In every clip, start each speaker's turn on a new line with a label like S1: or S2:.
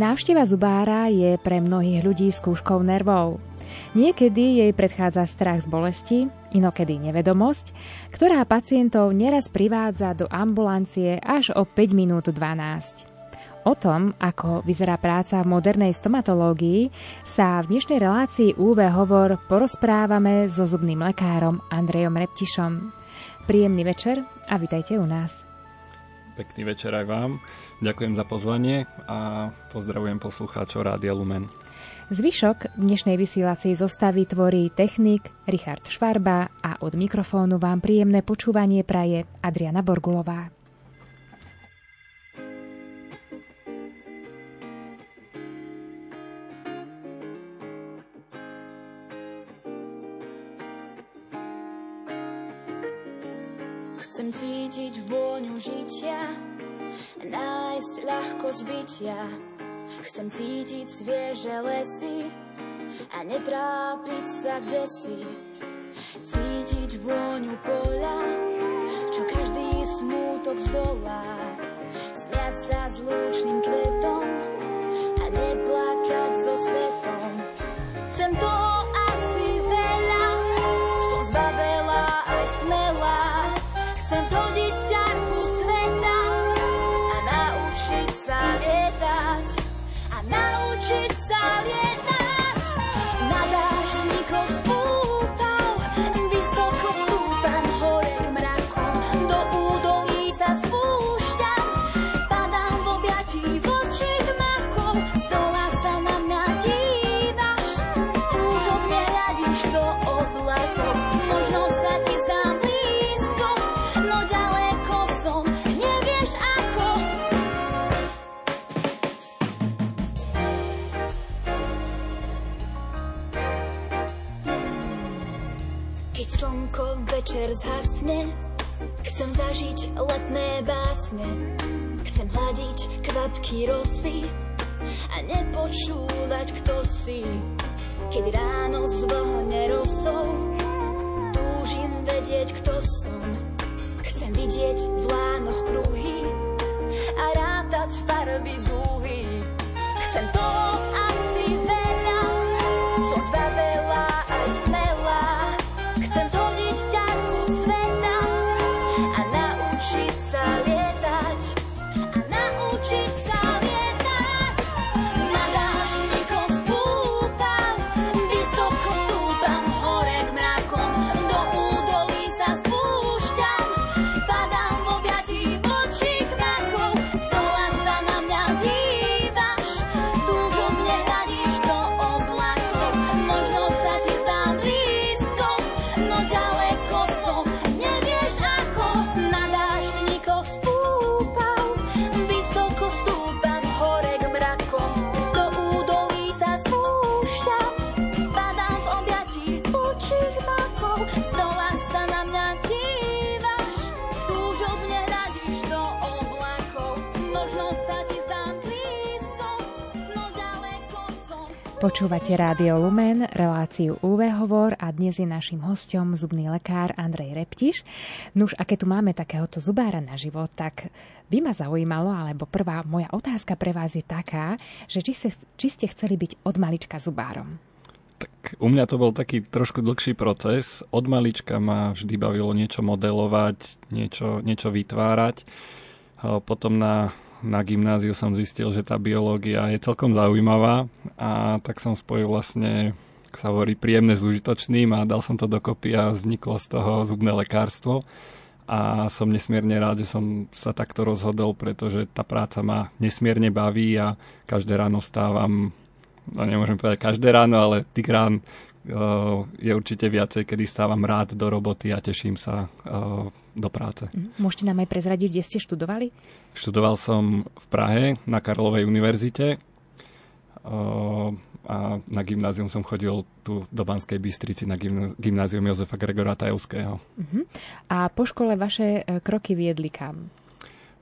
S1: Návšteva zubára je pre mnohých ľudí skúškou nervov. Niekedy jej predchádza strach z bolesti, inokedy nevedomosť, ktorá pacientov neraz privádza do ambulancie až o 5 minút 12. O tom, ako vyzerá práca v modernej stomatológii, sa v dnešnej relácii UV Hovor porozprávame so zubným lekárom Andrejom Reptišom. Príjemný večer a vitajte u nás.
S2: Pekný večer aj vám. Ďakujem za pozvanie a pozdravujem poslucháčov Rádia Lumen.
S1: Zvyšok dnešnej vysielacej zostavy tvorí technik Richard Švarba a od mikrofónu vám príjemné počúvanie praje Adriana Borgulová.
S3: Chcem cítiť vôňu žitia, nájsť ľahko zbytia. Chcem cítiť svieže lesy a netrápiť sa kde si. Cítiť vôňu poľa, čo každý smútok zdolá. Smiať sa s lúčným kvetom a neplakať so
S1: Počúvate Rádio Lumen, reláciu UV Hovor a dnes je našim hostom zubný lekár Andrej Reptiš. Nuž, a keď tu máme takéhoto zubára na život, tak by ma zaujímalo, alebo prvá moja otázka pre vás je taká, že či, ste, či ste chceli byť od malička zubárom?
S2: Tak u mňa to bol taký trošku dlhší proces. Od malička ma vždy bavilo niečo modelovať, niečo, niečo vytvárať. Potom na na gymnáziu som zistil, že tá biológia je celkom zaujímavá a tak som spojil vlastne, ak sa hovorí, príjemné s užitočným a dal som to dokopy a vzniklo z toho zubné lekárstvo. A som nesmierne rád, že som sa takto rozhodol, pretože tá práca ma nesmierne baví a každé ráno stávam, no nemôžem povedať každé ráno, ale tých rán je určite viacej, kedy stávam rád do roboty a teším sa do práce.
S1: Mhm. Môžete nám aj prezradiť, kde ste študovali?
S2: Študoval som v Prahe na Karlovej univerzite a na gymnázium som chodil tu do Banskej Bystrici na gymnázium Jozefa Gregora Tajovského. Uh-huh.
S1: A po škole vaše e, kroky viedli kam?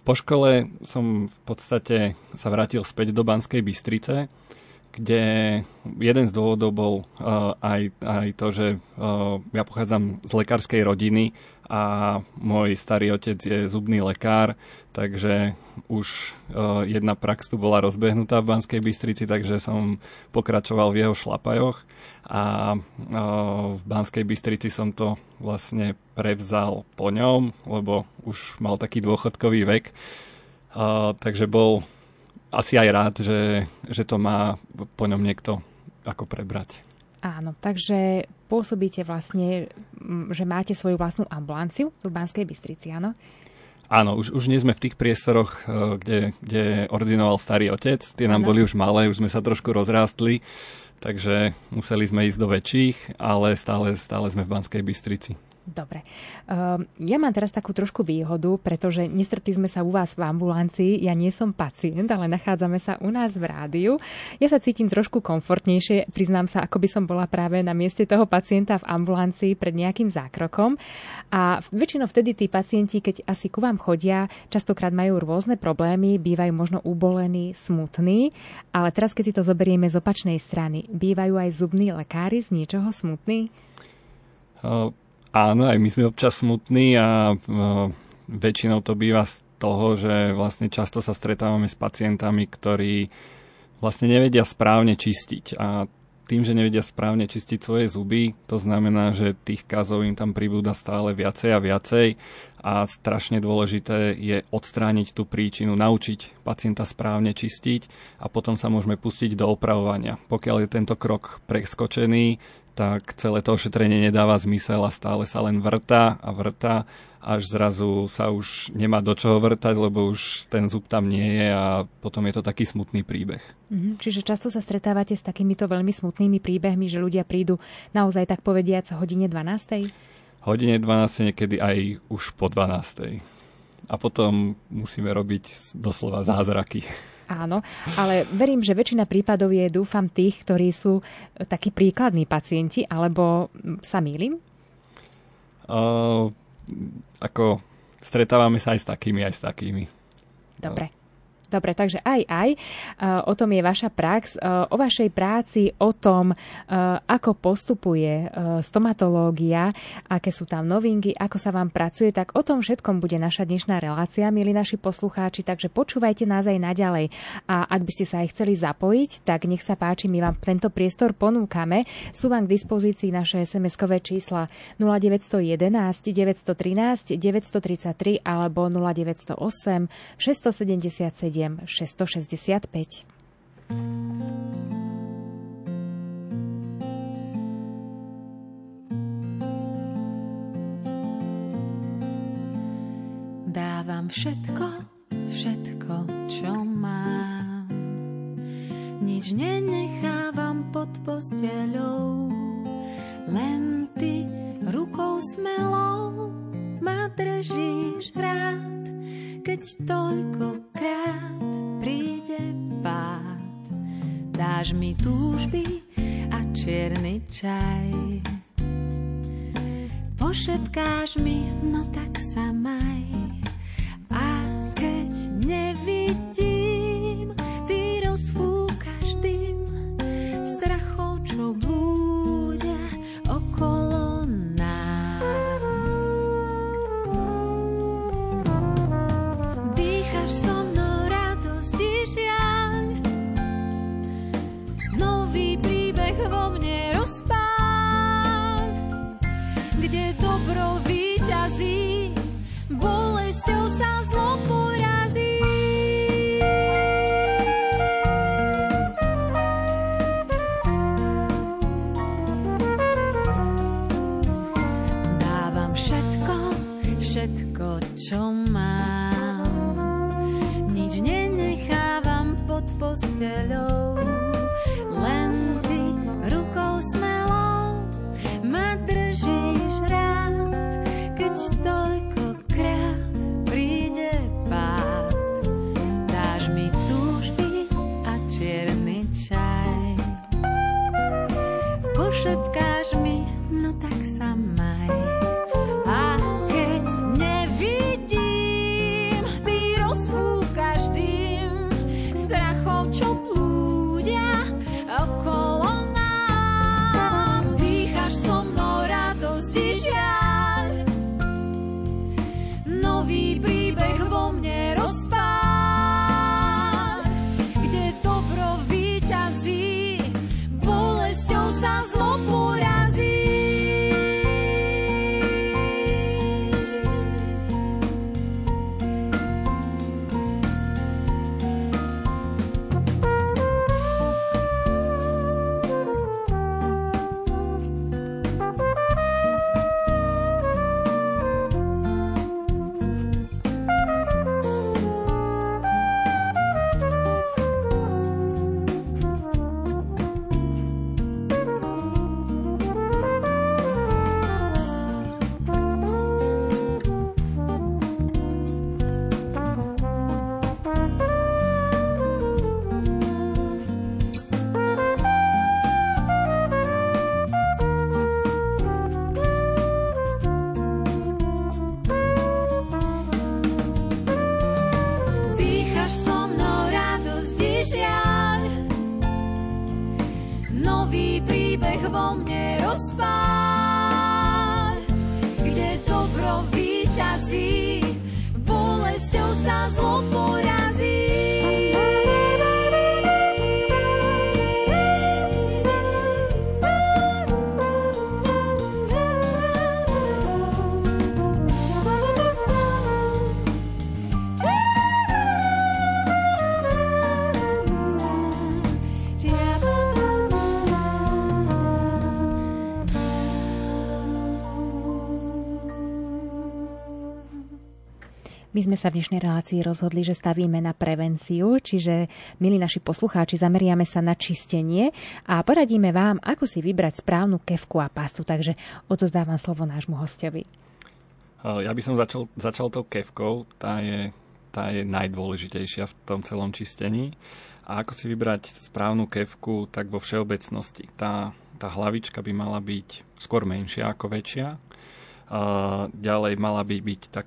S2: Po škole som v podstate sa vrátil späť do Banskej Bystrice, kde jeden z dôvodov bol uh, aj, aj to, že uh, ja pochádzam z lekárskej rodiny a môj starý otec je zubný lekár, takže už uh, jedna prax tu bola rozbehnutá v Banskej Bystrici, takže som pokračoval v jeho šlapajoch a uh, v Banskej Bystrici som to vlastne prevzal po ňom, lebo už mal taký dôchodkový vek, uh, takže bol asi aj rád, že, že to má po ňom niekto ako prebrať.
S1: Áno, takže pôsobíte vlastne, že máte svoju vlastnú ambulanciu v Banskej Bystrici, áno?
S2: Áno, už, už nie sme v tých priestoroch, e, kde, kde ordinoval starý otec. Tie nám ano. boli už malé, už sme sa trošku rozrástli, takže museli sme ísť do väčších, ale stále, stále sme v Banskej Bystrici.
S1: Dobre. Um, ja mám teraz takú trošku výhodu, pretože nestretli sme sa u vás v ambulancii, ja nie som pacient, ale nachádzame sa u nás v rádiu. Ja sa cítim trošku komfortnejšie, priznám sa, ako by som bola práve na mieste toho pacienta v ambulancii pred nejakým zákrokom. A väčšinou vtedy tí pacienti, keď asi ku vám chodia, častokrát majú rôzne problémy, bývajú možno ubolení, smutní, ale teraz keď si to zoberieme z opačnej strany, bývajú aj zubní lekári z niečoho smutní?
S2: Uh Áno, aj my sme občas smutní a uh, väčšinou to býva z toho, že vlastne často sa stretávame s pacientami, ktorí vlastne nevedia správne čistiť a tým, že nevedia správne čistiť svoje zuby, to znamená, že tých kazov im tam pribúda stále viacej a viacej a strašne dôležité je odstrániť tú príčinu, naučiť pacienta správne čistiť a potom sa môžeme pustiť do opravovania. Pokiaľ je tento krok preskočený, tak celé to ošetrenie nedáva zmysel a stále sa len vrta a vrta, až zrazu sa už nemá do čoho vrtať, lebo už ten zub tam nie je a potom je to taký smutný príbeh.
S1: Mm-hmm. Čiže často sa stretávate s takýmito veľmi smutnými príbehmi, že ľudia prídu naozaj tak povediať hodine 12.
S2: Hodine 12, niekedy aj už po 12. A potom musíme robiť doslova zázraky.
S1: Áno, ale verím, že väčšina prípadov je, dúfam, tých, ktorí sú e, takí príkladní pacienti, alebo sa mýlim?
S2: Uh, ako stretávame sa aj s takými, aj s takými.
S1: Dobre. Dobre, takže aj, aj. O tom je vaša prax. O vašej práci, o tom, ako postupuje stomatológia, aké sú tam novinky, ako sa vám pracuje, tak o tom všetkom bude naša dnešná relácia, milí naši poslucháči, takže počúvajte nás aj naďalej. A ak by ste sa aj chceli zapojiť, tak nech sa páči, my vám tento priestor ponúkame. Sú vám k dispozícii naše SMS-kové čísla 0911 913 933 alebo 0908 677 665.
S4: Dávam všetko, všetko, čo mám. Nič nenechávam pod posteľou, len ty rukou smelou ma držíš rád, keď toľkokrát príde pád. Dáš mi túžby a čierny čaj. Pošetkáš mi, no tak sa maj. A keď nevidím,
S1: sme sa v dnešnej relácii rozhodli, že stavíme na prevenciu, čiže, milí naši poslucháči, zameriame sa na čistenie a poradíme vám, ako si vybrať správnu kevku a pastu. Takže odozdávam slovo nášmu hostovi.
S2: Ja by som začal, začal tou kevkou, tá je, tá je najdôležitejšia v tom celom čistení. A ako si vybrať správnu kevku, tak vo všeobecnosti. Tá, tá hlavička by mala byť skôr menšia ako väčšia. Ďalej mala by byť tá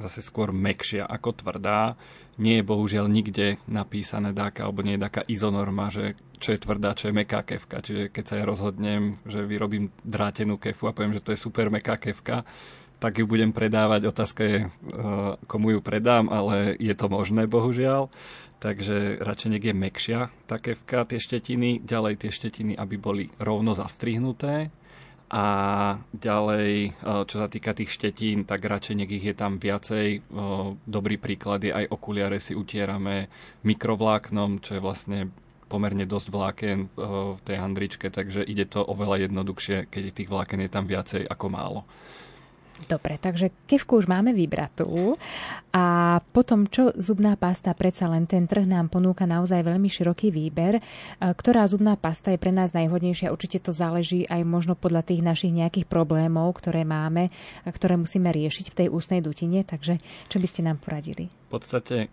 S2: zase skôr mekšia ako tvrdá. Nie je bohužiaľ nikde napísané dáka, alebo nie je taká izonorma, že čo je tvrdá, čo je meká kevka. Čiže keď sa ja rozhodnem, že vyrobím drátenú kefu a poviem, že to je super meká kevka, tak ju budem predávať. Otázka je, uh, komu ju predám, ale je to možné, bohužiaľ. Takže radšej nech je mekšia tá kevka, tie štetiny. Ďalej tie štetiny, aby boli rovno zastrihnuté. A ďalej, čo sa týka tých štetín, tak radšej nech ich je tam viacej. Dobrý príklad je aj okuliare si utierame mikrovláknom, čo je vlastne pomerne dosť vláken v tej handričke, takže ide to oveľa jednoduchšie, keď tých vláken je tam viacej ako málo.
S1: Dobre, takže kevku už máme vybratú a potom, čo zubná pasta, predsa len ten trh nám ponúka naozaj veľmi široký výber. Ktorá zubná pasta je pre nás najhodnejšia? Určite to záleží aj možno podľa tých našich nejakých problémov, ktoré máme, ktoré musíme riešiť v tej ústnej dutine. Takže čo by ste nám poradili?
S2: V podstate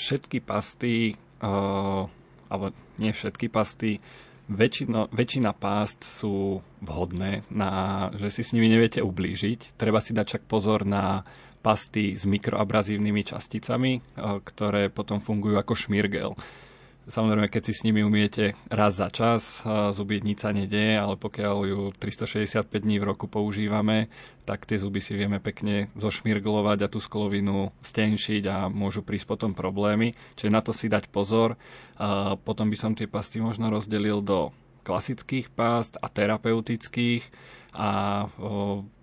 S2: všetky pasty, uh, alebo nie všetky pasty, väčšina, väčšina pást sú vhodné, na, že si s nimi neviete ublížiť. Treba si dať však pozor na pasty s mikroabrazívnymi časticami, ktoré potom fungujú ako šmirgel. Samozrejme, keď si s nimi umiete raz za čas, zuby nič sa nedieje, ale pokiaľ ju 365 dní v roku používame, tak tie zuby si vieme pekne zošmirglovať a tú sklovinu stenšiť a môžu prísť potom problémy. Čiže na to si dať pozor. Potom by som tie pasty možno rozdelil do klasických past a terapeutických a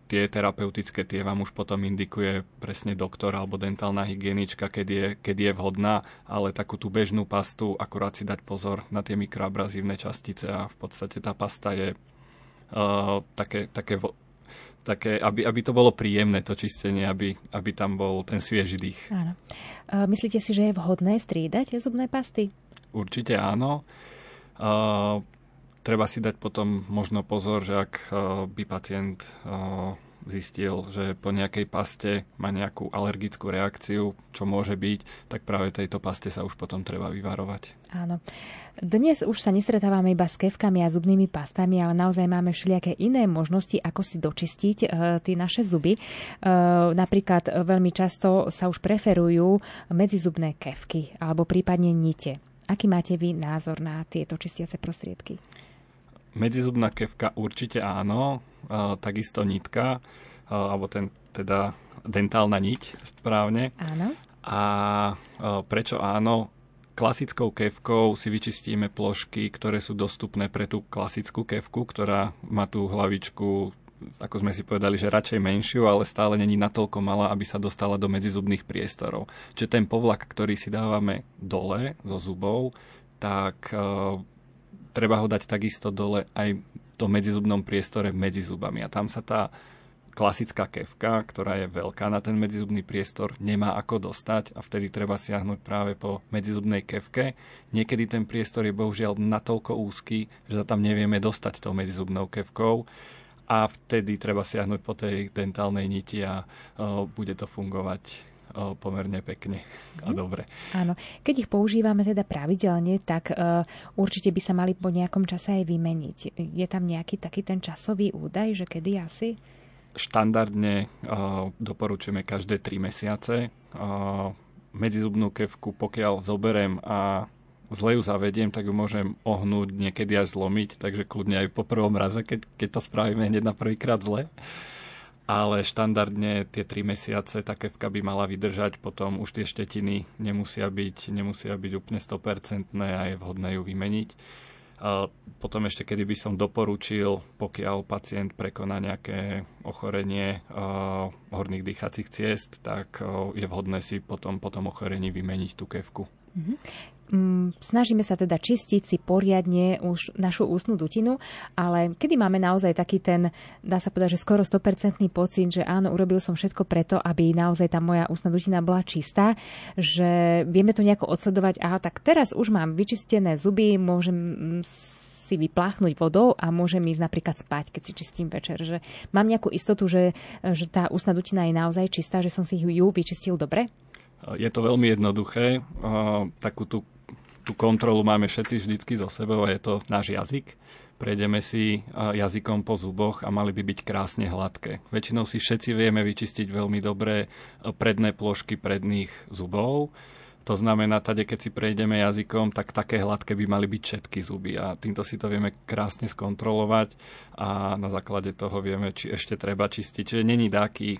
S2: tie terapeutické, tie vám už potom indikuje presne doktor alebo dentálna hygienička, keď je, keď je vhodná, ale takú tú bežnú pastu akurát si dať pozor na tie mikroabrazívne častice a v podstate tá pasta je uh, také, také, také aby, aby to bolo príjemné, to čistenie, aby, aby tam bol ten svieži dých.
S1: Áno. Uh, myslíte si, že je vhodné striedať zubné pasty?
S2: Určite áno. Uh, treba si dať potom možno pozor, že ak uh, by pacient uh, zistil, že po nejakej paste má nejakú alergickú reakciu, čo môže byť, tak práve tejto paste sa už potom treba vyvarovať.
S1: Áno. Dnes už sa nestretávame iba s kevkami a zubnými pastami, ale naozaj máme všelijaké iné možnosti, ako si dočistiť uh, tie naše zuby. Uh, napríklad veľmi často sa už preferujú medzizubné kevky alebo prípadne nite. Aký máte vy názor na tieto čistiace prostriedky?
S2: Medzizubná kevka určite áno, takisto nitka, alebo ten, teda dentálna niť správne.
S1: Áno.
S2: A prečo áno? klasickou kevkou si vyčistíme plošky, ktoré sú dostupné pre tú klasickú kevku, ktorá má tú hlavičku ako sme si povedali, že radšej menšiu, ale stále není natoľko malá, aby sa dostala do medzizubných priestorov. Čiže ten povlak, ktorý si dávame dole zo zubov, tak treba ho dať takisto dole aj v tom medzizubnom priestore medzi zubami. A tam sa tá klasická kevka, ktorá je veľká na ten medzizubný priestor, nemá ako dostať a vtedy treba siahnuť práve po medzizubnej kevke. Niekedy ten priestor je bohužiaľ natoľko úzky, že sa tam nevieme dostať tou medzizubnou kevkou a vtedy treba siahnuť po tej dentálnej niti a o, bude to fungovať pomerne pekne a mhm. dobre.
S1: Áno. Keď ich používame teda pravidelne, tak uh, určite by sa mali po nejakom čase aj vymeniť. Je tam nejaký taký ten časový údaj, že kedy asi?
S2: štandardne uh, doporučujeme každé 3 mesiace. Uh, medzizubnú kevku, pokiaľ zoberiem a zle ju zavediem, tak ju môžem ohnúť, niekedy až zlomiť, takže kľudne aj po prvom raze, keď, keď to spravíme hneď na prvýkrát zle. Ale štandardne tie 3 mesiace tá kevka by mala vydržať, potom už tie štetiny nemusia byť, nemusia byť úplne 100% a je vhodné ju vymeniť. Potom ešte, kedy by som doporučil, pokiaľ pacient prekoná nejaké ochorenie horných dýchacích ciest, tak je vhodné si potom po tom ochorení vymeniť tú kevku. Mm-hmm.
S1: Mm, snažíme sa teda čistiť si poriadne už našu ústnu dutinu, ale kedy máme naozaj taký ten, dá sa povedať, že skoro 100% pocit, že áno, urobil som všetko preto, aby naozaj tá moja ústna dutina bola čistá, že vieme to nejako odsledovať, aha, tak teraz už mám vyčistené zuby, môžem si vypláchnuť vodou a môžem ísť napríklad spať, keď si čistím večer. Že mám nejakú istotu, že, že tá ústna dutina je naozaj čistá, že som si ju vyčistil dobre?
S2: Je to veľmi jednoduché. Takú tú tú kontrolu máme všetci vždycky so sebou a je to náš jazyk. Prejdeme si jazykom po zuboch a mali by byť krásne hladké. Väčšinou si všetci vieme vyčistiť veľmi dobré predné plošky predných zubov. To znamená, tade, keď si prejdeme jazykom, tak také hladké by mali byť všetky zuby a týmto si to vieme krásne skontrolovať a na základe toho vieme, či ešte treba čistiť. Čiže není dáky,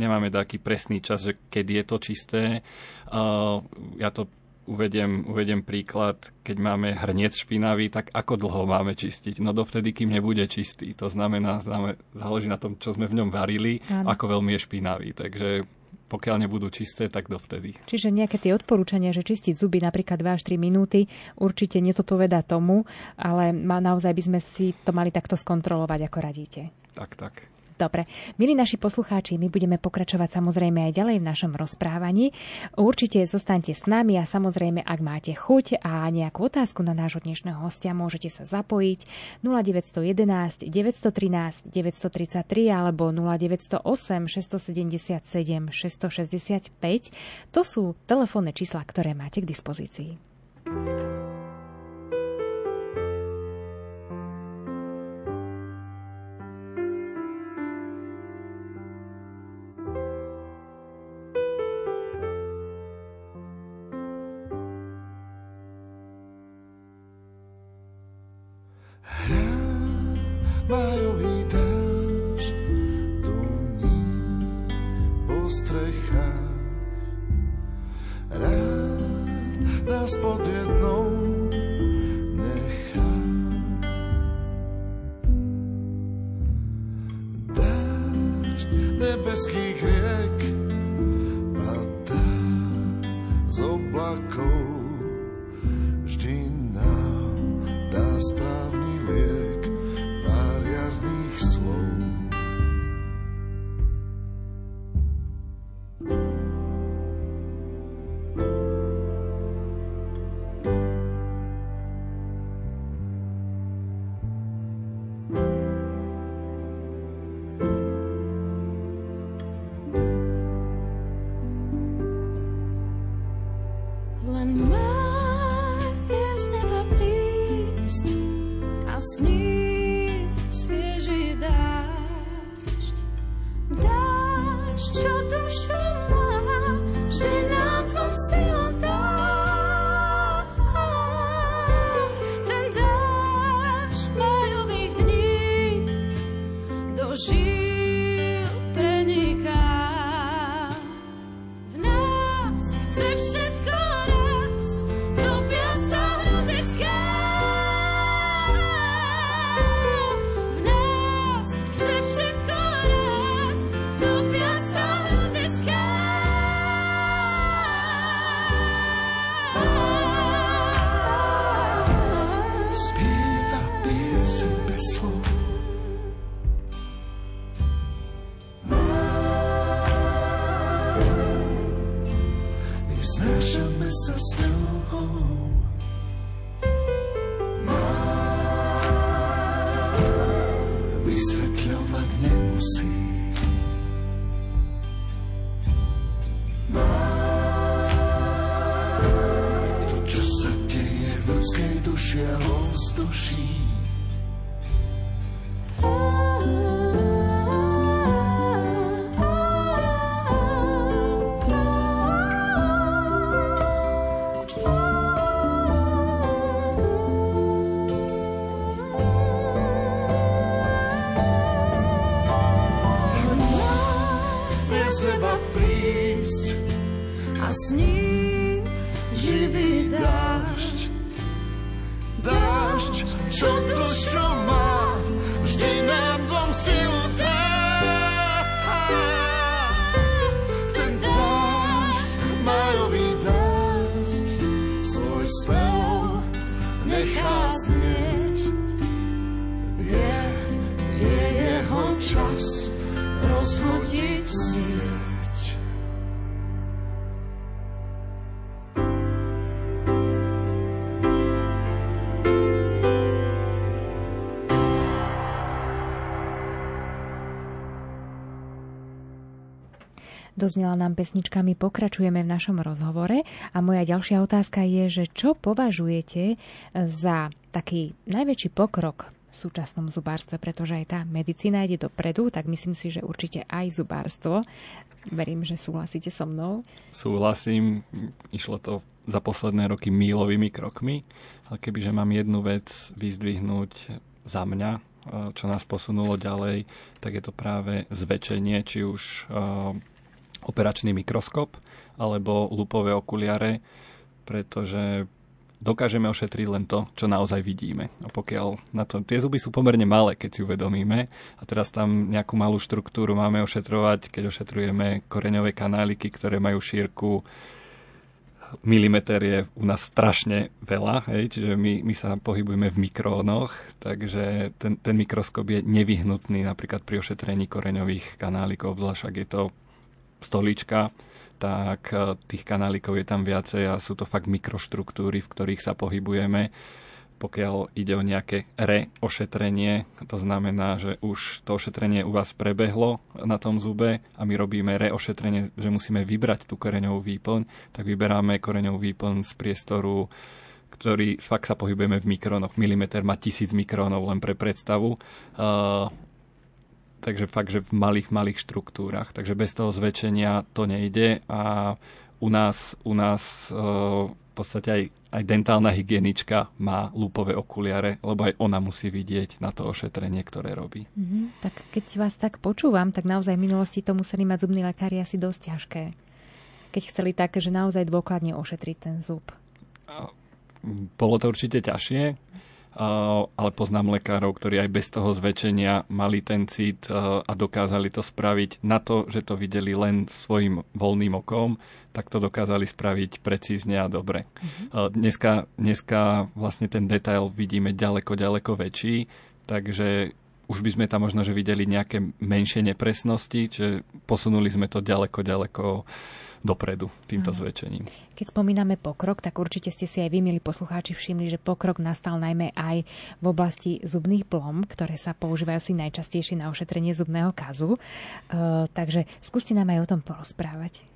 S2: nemáme taký presný čas, že keď je to čisté. ja to uvediem, uvediem príklad, keď máme hrniec špinavý, tak ako dlho máme čistiť? No dovtedy, kým nebude čistý. To znamená, záleží na tom, čo sme v ňom varili, ano. ako veľmi je špinavý. Takže pokiaľ nebudú čisté, tak dovtedy.
S1: Čiže nejaké tie odporúčania, že čistiť zuby napríklad 2 až 3 minúty, určite nezodpoveda tomu, ale naozaj by sme si to mali takto skontrolovať, ako radíte.
S2: Tak, tak.
S1: Dobre, milí naši poslucháči, my budeme pokračovať samozrejme aj ďalej v našom rozprávaní. Určite zostaňte s nami a samozrejme, ak máte chuť a nejakú otázku na nášho dnešného hostia, môžete sa zapojiť 0911 913 933 alebo 0908 677 665. To sú telefónne čísla, ktoré máte k dispozícii.
S5: Nás
S1: Doznela nám pesničkami, pokračujeme v našom rozhovore a moja ďalšia otázka je, že čo považujete za taký najväčší pokrok v súčasnom zubárstve, pretože aj tá medicína ide dopredu, tak myslím si, že určite aj zubárstvo. Verím, že súhlasíte so mnou.
S2: Súhlasím, išlo to za posledné roky mílovými krokmi, ale kebyže mám jednu vec vyzdvihnúť za mňa, eh, čo nás posunulo ďalej, tak je to práve zväčšenie, či už eh, operačný mikroskop alebo lupové okuliare, pretože dokážeme ošetriť len to, čo naozaj vidíme. A pokiaľ na to, tie zuby sú pomerne malé, keď si uvedomíme, a teraz tam nejakú malú štruktúru máme ošetrovať, keď ošetrujeme koreňové kanáliky, ktoré majú šírku milimeter je u nás strašne veľa, hej, čiže my, my sa pohybujeme v mikrónoch, takže ten, ten mikroskop je nevyhnutný napríklad pri ošetrení koreňových kanálikov, obzvlášť ak je to stolička, tak e, tých kanálikov je tam viacej a sú to fakt mikroštruktúry, v ktorých sa pohybujeme. Pokiaľ ide o nejaké reošetrenie, to znamená, že už to ošetrenie u vás prebehlo na tom zube a my robíme reošetrenie, že musíme vybrať tú koreňovú výplň, tak vyberáme koreňovú výplň z priestoru ktorý fakt sa pohybujeme v mikrónoch. Milimeter má tisíc mikrónov len pre predstavu. Uh, takže fakt, že v malých, malých štruktúrach. Takže bez toho zväčšenia to nejde a u nás, u nás e, v podstate aj, aj dentálna hygienička má lúpové okuliare, lebo aj ona musí vidieť na to ošetrenie, ktoré robí.
S1: Mm-hmm. Tak keď vás tak počúvam, tak naozaj v minulosti to museli mať zubní lekári asi dosť ťažké. Keď chceli také, že naozaj dôkladne ošetriť ten zub.
S2: Bolo to určite ťažšie ale poznám lekárov, ktorí aj bez toho zväčšenia mali ten cit a dokázali to spraviť na to, že to videli len svojim voľným okom, tak to dokázali spraviť precízne a dobre. Uh-huh. Dneska, dneska vlastne ten detail vidíme ďaleko, ďaleko väčší, takže už by sme tam možno, že videli nejaké menšie nepresnosti, čiže posunuli sme to ďaleko, ďaleko dopredu týmto Aha. zväčšením.
S1: Keď spomíname pokrok, tak určite ste si aj vy, milí poslucháči, všimli, že pokrok nastal najmä aj v oblasti zubných plom, ktoré sa používajú si najčastejšie na ošetrenie zubného kazu. Uh, takže skúste nám aj o tom porozprávať.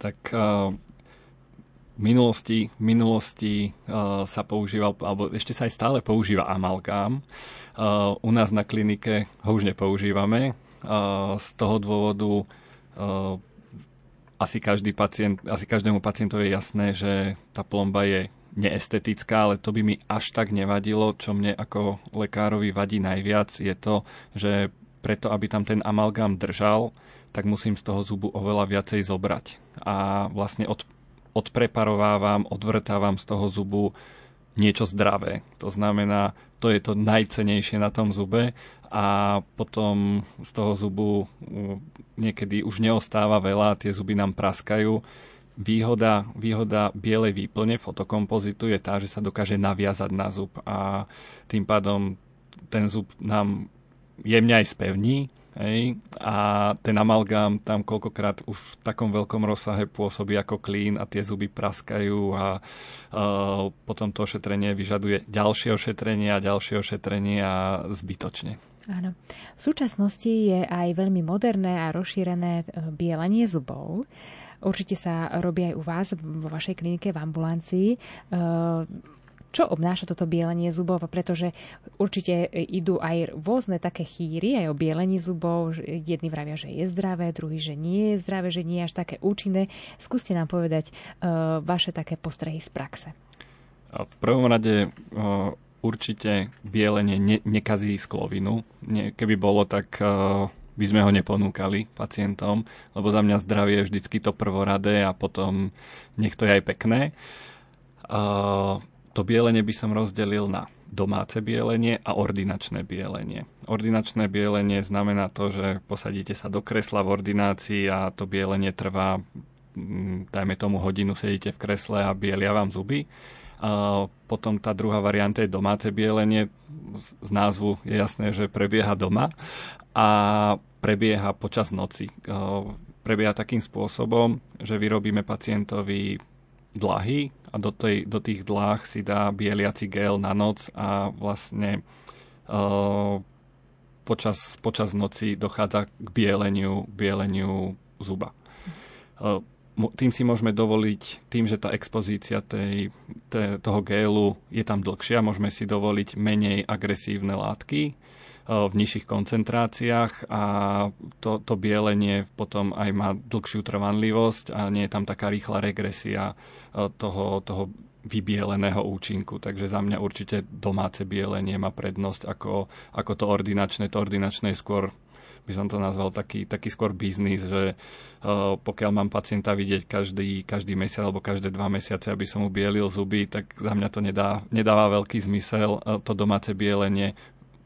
S2: Tak v minulosti, v minulosti uh, sa používal, alebo ešte sa aj stále používa amalgám. Uh, u nás na klinike ho už nepoužívame. Uh, z toho dôvodu uh, asi, každý pacient, asi každému pacientovi je jasné, že tá plomba je neestetická, ale to by mi až tak nevadilo. Čo mne ako lekárovi vadí najviac je to, že preto, aby tam ten amalgám držal, tak musím z toho zubu oveľa viacej zobrať. A vlastne od, odpreparovávam, odvrtávam z toho zubu niečo zdravé. To znamená, to je to najcenejšie na tom zube a potom z toho zubu niekedy už neostáva veľa, tie zuby nám praskajú. Výhoda, výhoda bielej výplne fotokompozitu je tá, že sa dokáže naviazať na zub a tým pádom ten zub nám jemne aj spevní Hej? A ten amalgám tam koľkokrát už v takom veľkom rozsahe pôsobí ako klín a tie zuby praskajú a uh, potom to ošetrenie vyžaduje ďalšie ošetrenie a ďalšie ošetrenie a zbytočne.
S1: Áno. V súčasnosti je aj veľmi moderné a rozšírené bielenie zubov. Určite sa robí aj u vás vo vašej klinike v ambulancii. Čo obnáša toto bielenie zubov? Pretože určite idú aj rôzne také chýry, aj o bielení zubov. Jedni vravia, že je zdravé, druhý, že nie je zdravé, že nie je až také účinné. Skúste nám povedať uh, vaše také postrehy z praxe.
S2: V prvom rade uh, určite bielenie ne- nekazí sklovinu. Nie, keby bolo, tak uh, by sme ho neponúkali pacientom, lebo za mňa zdravie je vždycky to prvoradé a potom nech to je aj pekné. Uh, to bielenie by som rozdelil na domáce bielenie a ordinačné bielenie. Ordinačné bielenie znamená to, že posadíte sa do kresla v ordinácii a to bielenie trvá, mm, dajme tomu hodinu, sedíte v kresle a bielia vám zuby. A potom tá druhá varianta je domáce bielenie. Z názvu je jasné, že prebieha doma a prebieha počas noci. Prebieha takým spôsobom, že vyrobíme pacientovi dlahy a do, tej, do tých dlách si dá bieliaci gel na noc a vlastne uh, počas, počas noci dochádza k bieleniu, bieleniu zuba. Uh, tým si môžeme dovoliť, tým, že tá expozícia tej, tej, toho gélu je tam dlhšia, môžeme si dovoliť menej agresívne látky, v nižších koncentráciách a to, to bielenie potom aj má dlhšiu trvanlivosť a nie je tam taká rýchla regresia toho, toho vybieleného účinku. Takže za mňa určite domáce bielenie má prednosť ako, ako to ordinačné. To ordinačné je skôr by som to nazval taký, taký skôr biznis, že uh, pokiaľ mám pacienta vidieť každý, každý mesiac alebo každé dva mesiace, aby som mu bielil zuby, tak za mňa to nedá, nedáva veľký zmysel. Uh, to domáce bielenie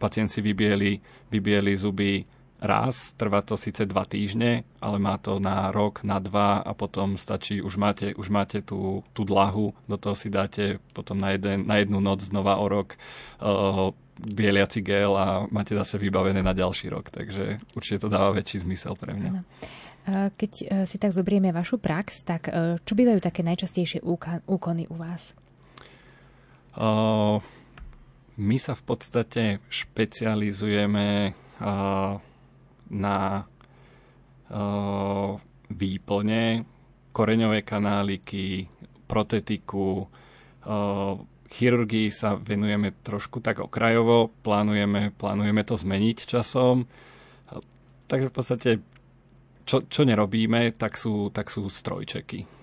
S2: pacient si vybieli, vybieli zuby raz, trvá to síce dva týždne, ale má to na rok, na dva a potom stačí, už máte, už máte tú, tú dlahu, do toho si dáte potom na, jeden, na jednu noc znova o rok uh, bieliaci gel a máte zase vybavené na ďalší rok, takže určite to dáva väčší zmysel pre mňa.
S1: Keď e, si tak zobrieme vašu prax, tak e, čo bývajú také najčastejšie úkony u vás?
S2: Uh, my sa v podstate špecializujeme uh, na uh, výplne, koreňové kanáliky, protetiku, uh, chirurgii sa venujeme trošku tak okrajovo, plánujeme, plánujeme to zmeniť časom. Takže v podstate, čo, čo nerobíme, tak sú, tak sú strojčeky.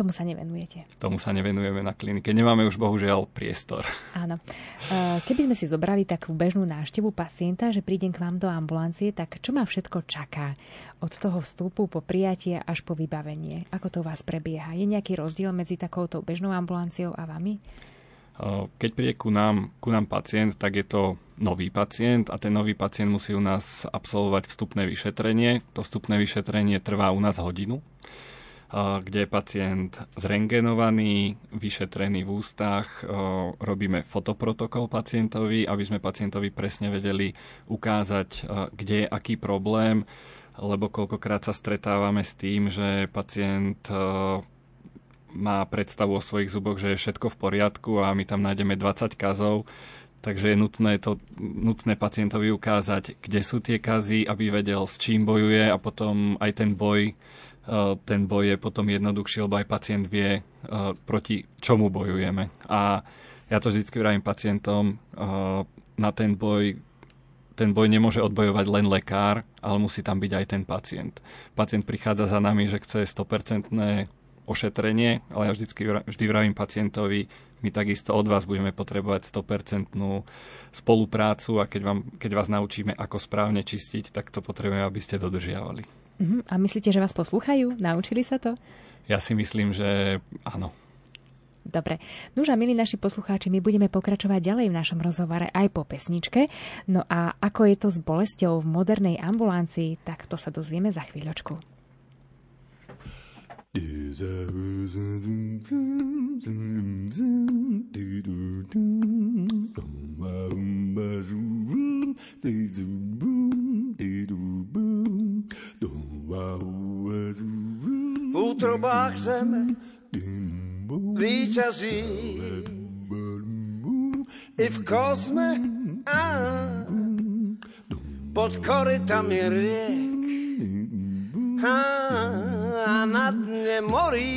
S1: Tomu sa nevenujete.
S2: Tomu sa nevenujeme na klinike. Nemáme už bohužiaľ priestor.
S1: Áno. E, keby sme si zobrali takú bežnú návštevu pacienta, že prídem k vám do ambulancie, tak čo ma všetko čaká? Od toho vstupu po prijatie až po vybavenie. Ako to u vás prebieha? Je nejaký rozdiel medzi takouto bežnou ambulanciou a vami?
S2: E, keď príde ku nám, ku nám pacient, tak je to nový pacient a ten nový pacient musí u nás absolvovať vstupné vyšetrenie. To vstupné vyšetrenie trvá u nás hodinu kde je pacient zrengenovaný, vyšetrený v ústach, robíme fotoprotokol pacientovi, aby sme pacientovi presne vedeli ukázať, kde je aký problém, lebo koľkokrát sa stretávame s tým, že pacient má predstavu o svojich zuboch, že je všetko v poriadku a my tam nájdeme 20 kazov, takže je nutné, to, nutné pacientovi ukázať, kde sú tie kazy, aby vedel, s čím bojuje a potom aj ten boj ten boj je potom jednoduchší, lebo aj pacient vie, eh, proti čomu bojujeme. A ja to vždy vravím pacientom, eh, na ten boj ten boj nemôže odbojovať len lekár, ale musí tam byť aj ten pacient. Pacient prichádza za nami, že chce 100% ošetrenie, ale ja vždy, vždy vravím pacientovi, my takisto od vás budeme potrebovať 100% spoluprácu a keď, vám, keď vás naučíme, ako správne čistiť, tak to potrebujeme, aby ste dodržiavali.
S1: Uh-huh. A myslíte, že vás poslúchajú? Naučili sa to?
S2: Ja si myslím, že áno.
S1: Dobre. Nuž a milí naši poslucháči, my budeme pokračovať ďalej v našom rozhovore aj po pesničke. No a ako je to s bolesťou v modernej ambulancii, tak to sa dozvieme za chvíľočku.
S6: V útrobách zeme víťazí. I v kozme a pod korytami riek. A na dne morí.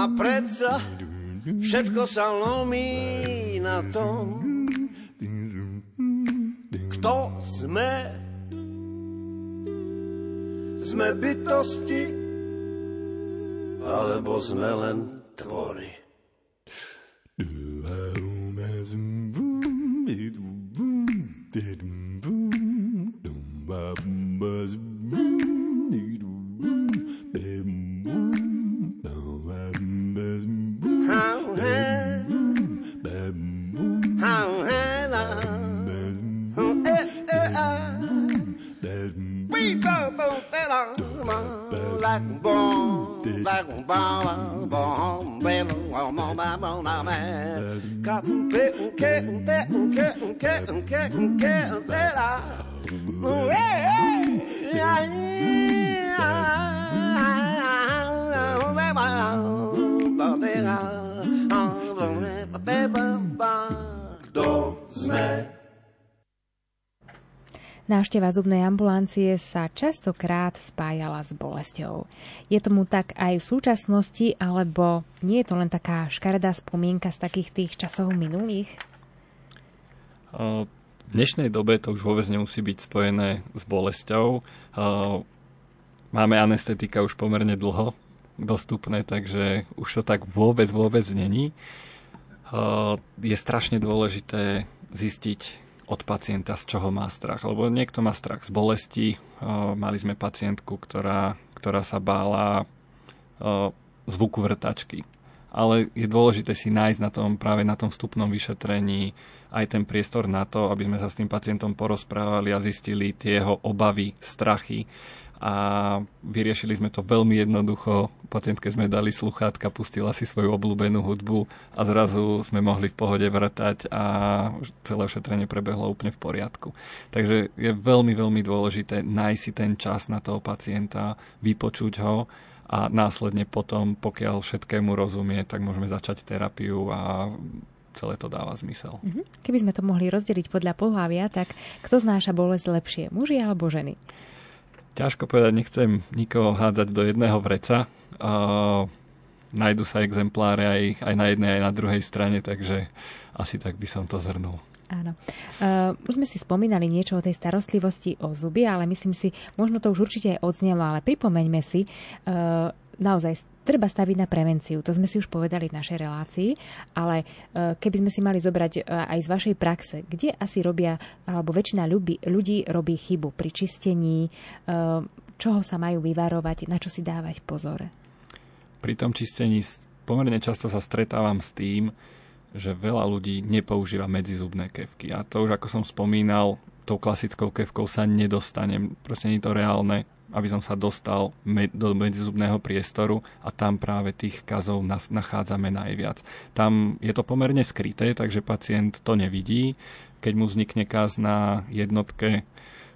S6: A predsa všetko sa lomí na tom, sme. Sme bytosti, alebo sme len tvory.
S1: Návšteva zubnej ambulancie sa častokrát spájala s bolesťou. Je tomu tak aj v súčasnosti, alebo nie je to len taká škaredá spomienka z takých tých časov minulých?
S2: V dnešnej dobe to už vôbec nemusí byť spojené s bolesťou. Máme anestetika už pomerne dlho dostupné, takže už to tak vôbec, vôbec není. Je strašne dôležité zistiť, od pacienta, z čoho má strach. Lebo niekto má strach z bolesti. Mali sme pacientku, ktorá, ktorá sa bála zvuku vrtačky. Ale je dôležité si nájsť na tom, práve na tom vstupnom vyšetrení aj ten priestor na to, aby sme sa s tým pacientom porozprávali a zistili tie jeho obavy, strachy a vyriešili sme to veľmi jednoducho. Pacientke sme dali sluchátka, pustila si svoju obľúbenú hudbu a zrazu sme mohli v pohode vrtať a celé ošetrenie prebehlo úplne v poriadku. Takže je veľmi, veľmi dôležité nájsť si ten čas na toho pacienta, vypočuť ho a následne potom, pokiaľ všetkému rozumie, tak môžeme začať terapiu a celé to dáva zmysel. Mhm.
S1: Keby sme to mohli rozdeliť podľa pohľavia, tak kto znáša bolesť lepšie, muži alebo ženy?
S2: Ťažko povedať, nechcem nikoho hádzať do jedného vreca. Uh, nájdu sa exempláre aj, aj na jednej, aj na druhej strane, takže asi tak by som to zhrnul.
S1: Áno. Uh, už sme si spomínali niečo o tej starostlivosti o zuby, ale myslím si, možno to už určite aj odznelo, ale pripomeňme si, uh, naozaj treba staviť na prevenciu. To sme si už povedali v našej relácii, ale e, keby sme si mali zobrať e, aj z vašej praxe, kde asi robia, alebo väčšina ľudí, ľudí robí chybu pri čistení, e, čoho sa majú vyvarovať, na čo si dávať pozor?
S2: Pri tom čistení pomerne často sa stretávam s tým, že veľa ľudí nepoužíva medzizubné kevky. A to už, ako som spomínal, tou klasickou kevkou sa nedostanem. Proste nie je to reálne aby som sa dostal do medzizubného priestoru a tam práve tých kazov nachádzame najviac. Tam je to pomerne skryté, takže pacient to nevidí. Keď mu vznikne kaz na jednotke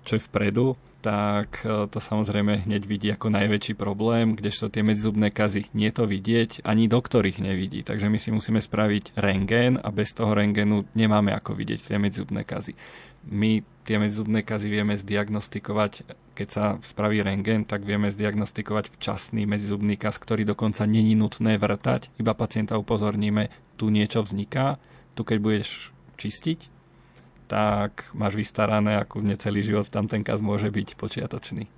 S2: čo je vpredu, tak e, to samozrejme hneď vidí ako najväčší problém, kdežto tie medzizubné kazy nie to vidieť, ani doktor ich nevidí. Takže my si musíme spraviť rengén a bez toho rengénu nemáme ako vidieť tie medzizubné kazy. My tie medzizubné kazy vieme zdiagnostikovať, keď sa spraví rengén, tak vieme zdiagnostikovať včasný medzizubný kaz, ktorý dokonca není nutné vrtať, iba pacienta upozorníme, tu niečo vzniká, tu keď budeš čistiť, tak máš vystarané a kľudne celý život tam ten kaz môže byť počiatočný.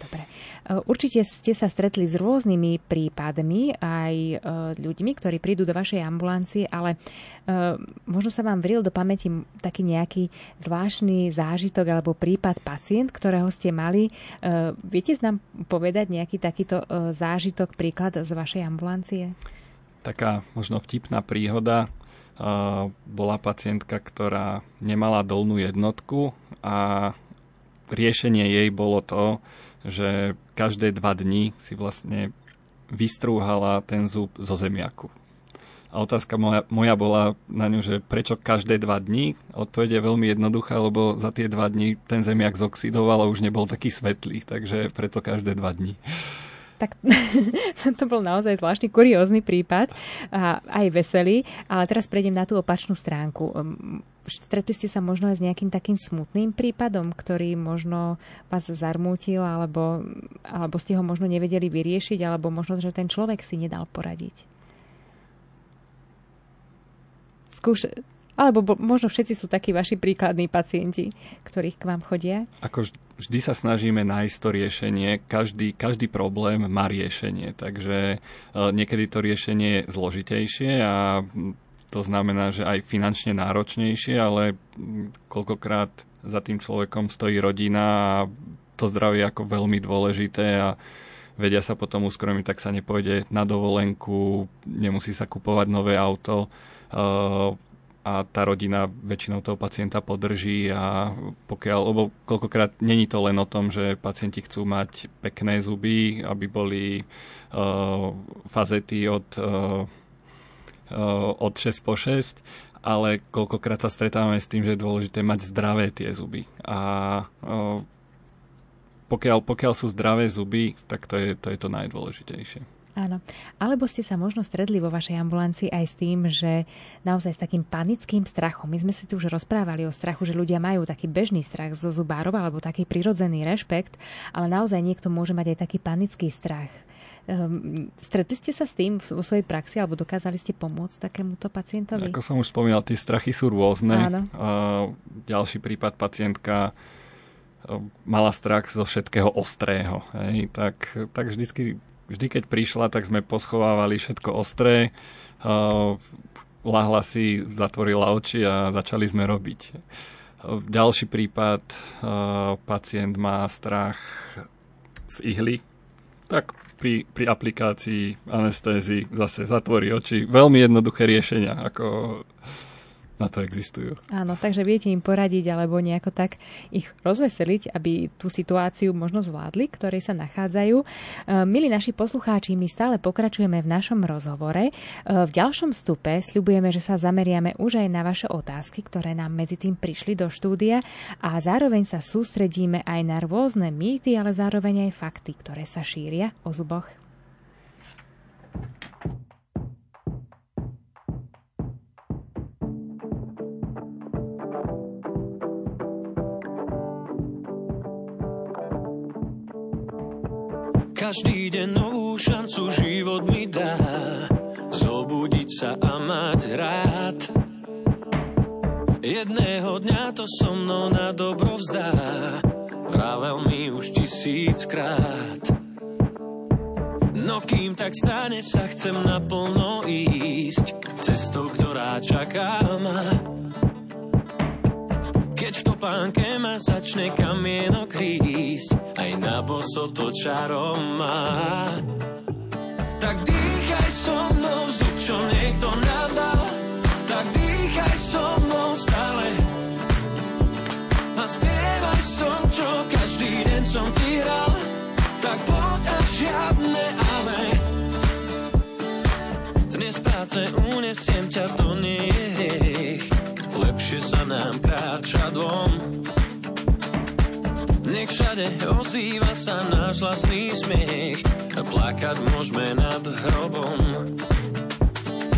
S1: Dobre. E, určite ste sa stretli s rôznymi prípadmi, aj e, ľuďmi, ktorí prídu do vašej ambulancie, ale e, možno sa vám vril do pamäti taký nejaký zvláštny zážitok alebo prípad pacient, ktorého ste mali. Viete nám povedať nejaký takýto zážitok, príklad z vašej ambulancie?
S2: Taká možno vtipná príhoda bola pacientka, ktorá nemala dolnú jednotku a riešenie jej bolo to, že každé dva dni si vlastne vystrúhala ten zub zo zemiaku. A otázka moja, moja bola na ňu, že prečo každé dva dni? Odpoveď je veľmi jednoduchá, lebo za tie dva dni ten zemiak zoxidoval a už nebol taký svetlý, takže preto každé dva dni
S1: tak to bol naozaj zvláštny kuriózny prípad a aj veselý, ale teraz prejdem na tú opačnú stránku. Hm, stretli ste sa možno aj s nejakým takým smutným prípadom, ktorý možno vás zarmútil, alebo, alebo ste ho možno nevedeli vyriešiť, alebo možno, že ten človek si nedal poradiť? Skúš, alebo bo, možno všetci sú takí vaši príkladní pacienti, ktorých k vám chodia?
S2: Ako vždy sa snažíme nájsť to riešenie. Každý, každý problém má riešenie, takže e, niekedy to riešenie je zložitejšie a to znamená, že aj finančne náročnejšie, ale koľkokrát za tým človekom stojí rodina a to zdravie je ako veľmi dôležité a vedia sa potom uskromiť, tak sa nepôjde na dovolenku, nemusí sa kupovať nové auto. E, a tá rodina väčšinou toho pacienta podrží a pokiaľ, lebo koľkokrát není to len o tom, že pacienti chcú mať pekné zuby, aby boli uh, fazety od, uh, uh, od 6 po 6, ale koľkokrát sa stretávame s tým, že je dôležité mať zdravé tie zuby. A uh, pokiaľ, pokiaľ sú zdravé zuby, tak to je to, je to najdôležitejšie.
S1: Áno. Alebo ste sa možno stredli vo vašej ambulancii aj s tým, že naozaj s takým panickým strachom. My sme si tu už rozprávali o strachu, že ľudia majú taký bežný strach zo zubárov alebo taký prirodzený rešpekt, ale naozaj niekto môže mať aj taký panický strach. Um, stretli ste sa s tým vo svojej praxi alebo dokázali ste pomôcť takémuto pacientovi?
S2: Ako som už spomínal, tie strachy sú rôzne. Áno. Uh, ďalší prípad pacientka mala strach zo všetkého ostrého. Hej, tak, tak vždycky vždy, keď prišla, tak sme poschovávali všetko ostré. Lahla si, zatvorila oči a začali sme robiť. Ďalší prípad, pacient má strach z ihly, tak pri, pri aplikácii anestézy zase zatvorí oči. Veľmi jednoduché riešenia, ako na to existujú.
S1: Áno, takže viete im poradiť alebo nejako tak ich rozveseliť, aby tú situáciu možno zvládli, ktorej sa nachádzajú. E, milí naši poslucháči, my stále pokračujeme v našom rozhovore. E, v ďalšom stupe sľubujeme, že sa zameriame už aj na vaše otázky, ktoré nám medzi tým prišli do štúdia a zároveň sa sústredíme aj na rôzne mýty, ale zároveň aj fakty, ktoré sa šíria o zuboch.
S7: Každý deň novú šancu život mi dá. Zobudiť sa a mať rád. Jedného dňa to so mnou na dobro vzdá. Vravel mi už tisíckrát. No kým tak stane sa chcem naplno ísť Cestou, ktorá čaká ma. Keď v topánke ma začne kamienok rísť, aj na boso to čarom má. Tak dýchaj so mnou vzduch, čo niekto nadal, tak dýchaj so mnou stále. A spievaj som, čo každý deň som ti hral, tak poď a žiadne ale. Dnes práce unesiem ťa, to nie je hriech lepšie sa nám kráča dvom. Nech všade ozýva sa náš vlastný smiech a plakať môžeme nad hrobom.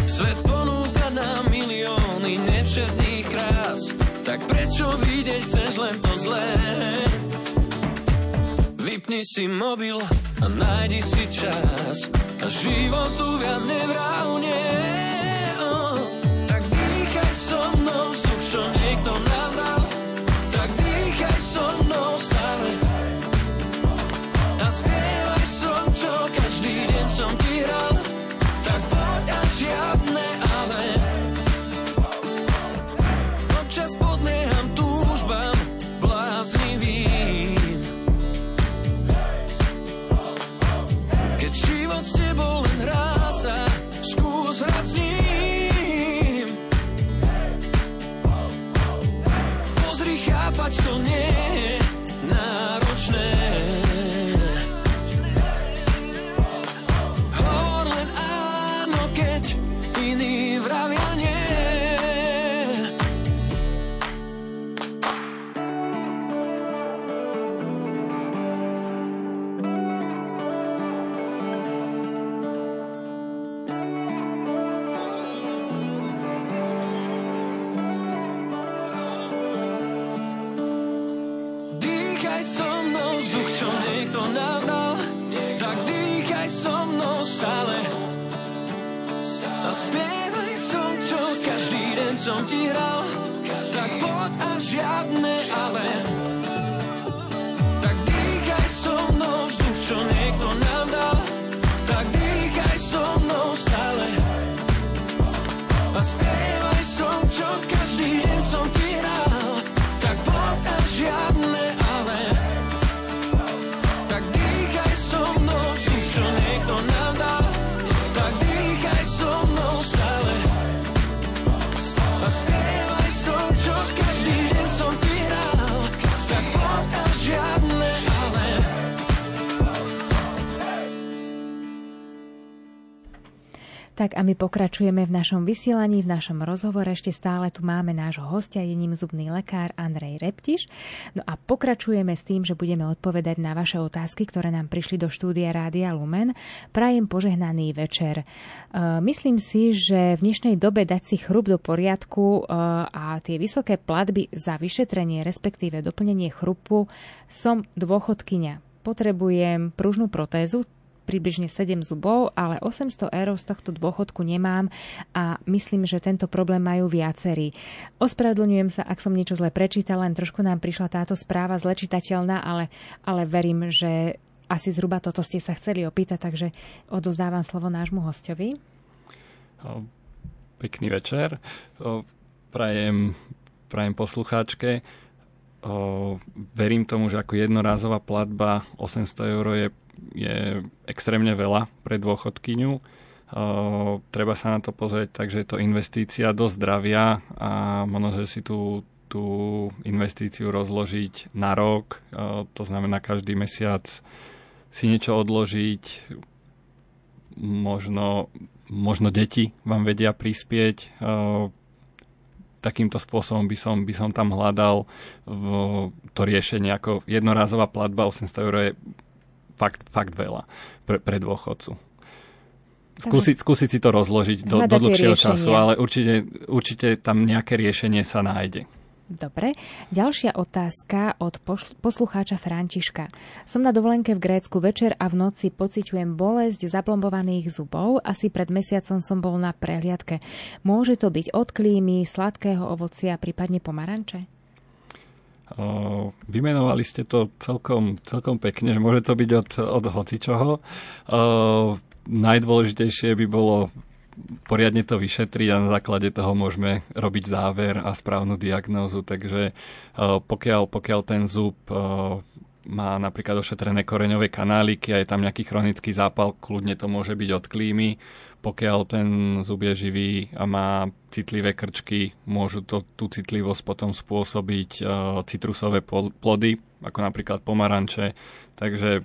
S7: Svet ponúka nám milióny nevšetných krás, tak prečo vidieť chceš len to zlé? Vypni si mobil a nájdi si čas a životu viac nevrávne. Oh, tak dýchaj so mnou vzduch, čo niekto nám a
S1: my pokračujeme v našom vysielaní, v našom rozhovore. Ešte stále tu máme nášho hostia, je ním zubný lekár Andrej Reptiš. No a pokračujeme s tým, že budeme odpovedať na vaše otázky, ktoré nám prišli do štúdia Rádia Lumen. Prajem požehnaný večer. E, Myslím si, že v dnešnej dobe dať si chrup do poriadku e, a tie vysoké platby za vyšetrenie, respektíve doplnenie chrupu, som dôchodkyňa. Potrebujem pružnú protézu, približne 7 zubov, ale 800 eur z tohto dôchodku nemám a myslím, že tento problém majú viacerí. Ospravedlňujem sa, ak som niečo zle prečítala, len trošku nám prišla táto správa zle čitateľná, ale, ale verím, že asi zhruba toto ste sa chceli opýtať, takže odozdávam slovo nášmu hostovi.
S2: Pekný večer. Prajem, prajem poslucháčke. Verím tomu, že ako jednorázová platba 800 eur je, je extrémne veľa pre dôchodkyňu. O, Treba sa na to pozrieť, takže je to investícia do zdravia a možno, že si tú, tú investíciu rozložiť na rok. O, To znamená každý mesiac si niečo odložiť, možno, možno deti vám vedia prispieť. O, Takýmto spôsobom by som, by som tam hľadal v- to riešenie ako jednorázová platba 800 eur je fakt, fakt veľa pre, pre dôchodcu. Skúsiť, skúsiť si to rozložiť do, do dlhšieho
S1: riešenia.
S2: času, ale určite, určite tam nejaké riešenie sa nájde.
S1: Dobre. Ďalšia otázka od poslucháča Františka. Som na dovolenke v Grécku večer a v noci pociťujem bolesť zaplombovaných zubov. Asi pred mesiacom som bol na prehliadke. Môže to byť od klímy, sladkého ovocia, prípadne pomaranče?
S2: Vymenovali ste to celkom, celkom pekne, môže to byť od, od hocičoho. Najdôležitejšie by bolo poriadne to vyšetriť a na základe toho môžeme robiť záver a správnu diagnózu. Takže pokiaľ, pokiaľ ten zub má napríklad ošetrené koreňové kanáliky a je tam nejaký chronický zápal, kľudne to môže byť od klímy. pokiaľ ten zub je živý a má citlivé krčky, môžu to, tú citlivosť potom spôsobiť uh, citrusové plody, ako napríklad pomaranče, Takže e,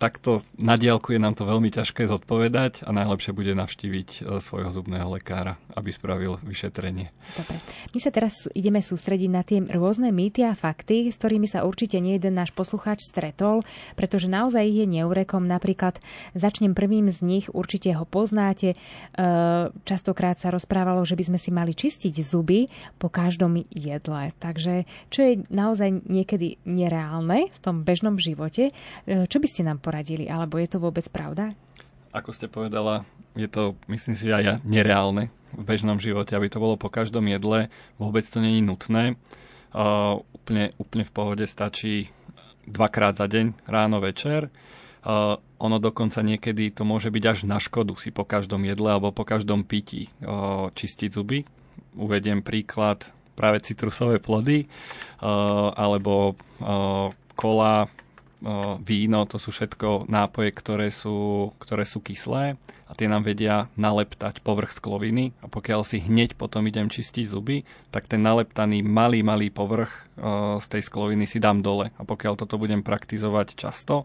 S2: takto na diálku je nám to veľmi ťažké zodpovedať a najlepšie bude navštíviť e, svojho zubného lekára, aby spravil vyšetrenie.
S1: Dobre. My sa teraz ideme sústrediť na tie rôzne mýty a fakty, s ktorými sa určite nie jeden náš poslucháč stretol, pretože naozaj je neurekom. Napríklad začnem prvým z nich, určite ho poznáte. E, častokrát sa rozprávalo, že by sme si mali čistiť zuby po každom jedle. Takže čo je naozaj niekedy nereálne v tom bežnom živote, E, čo by ste nám poradili? Alebo je to vôbec pravda?
S2: Ako ste povedala, je to, myslím si, aj ja, nereálne v bežnom živote, aby to bolo po každom jedle. Vôbec to není nutné. Uh, úplne, úplne v pohode stačí dvakrát za deň, ráno, večer. Uh, ono dokonca niekedy to môže byť až na škodu si po každom jedle alebo po každom pití uh, čistiť zuby. Uvediem príklad práve citrusové plody uh, alebo kola, víno, to sú všetko nápoje, ktoré sú, ktoré sú kyslé a tie nám vedia naleptať povrch skloviny a pokiaľ si hneď potom idem čistiť zuby, tak ten naleptaný malý, malý povrch z tej skloviny si dám dole a pokiaľ toto budem praktizovať často,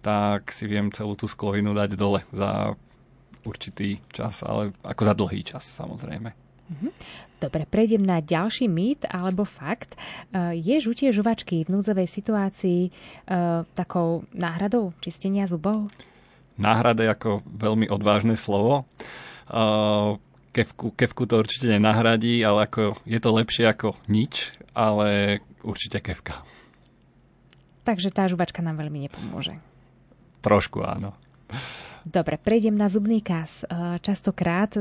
S2: tak si viem celú tú sklovinu dať dole za určitý čas, ale ako za dlhý čas samozrejme.
S1: Mhm. Dobre, prejdem na ďalší mýt alebo fakt. E, je žutie žuvačky v núdzovej situácii e, takou náhradou čistenia zubov?
S2: Náhrada je ako veľmi odvážne slovo. E, kevku, kevku to určite nenahradí, ale ako, je to lepšie ako nič, ale určite kevka.
S1: Takže tá žuvačka nám veľmi nepomôže.
S2: Trošku áno.
S1: Dobre, prejdem na zubný kas. Častokrát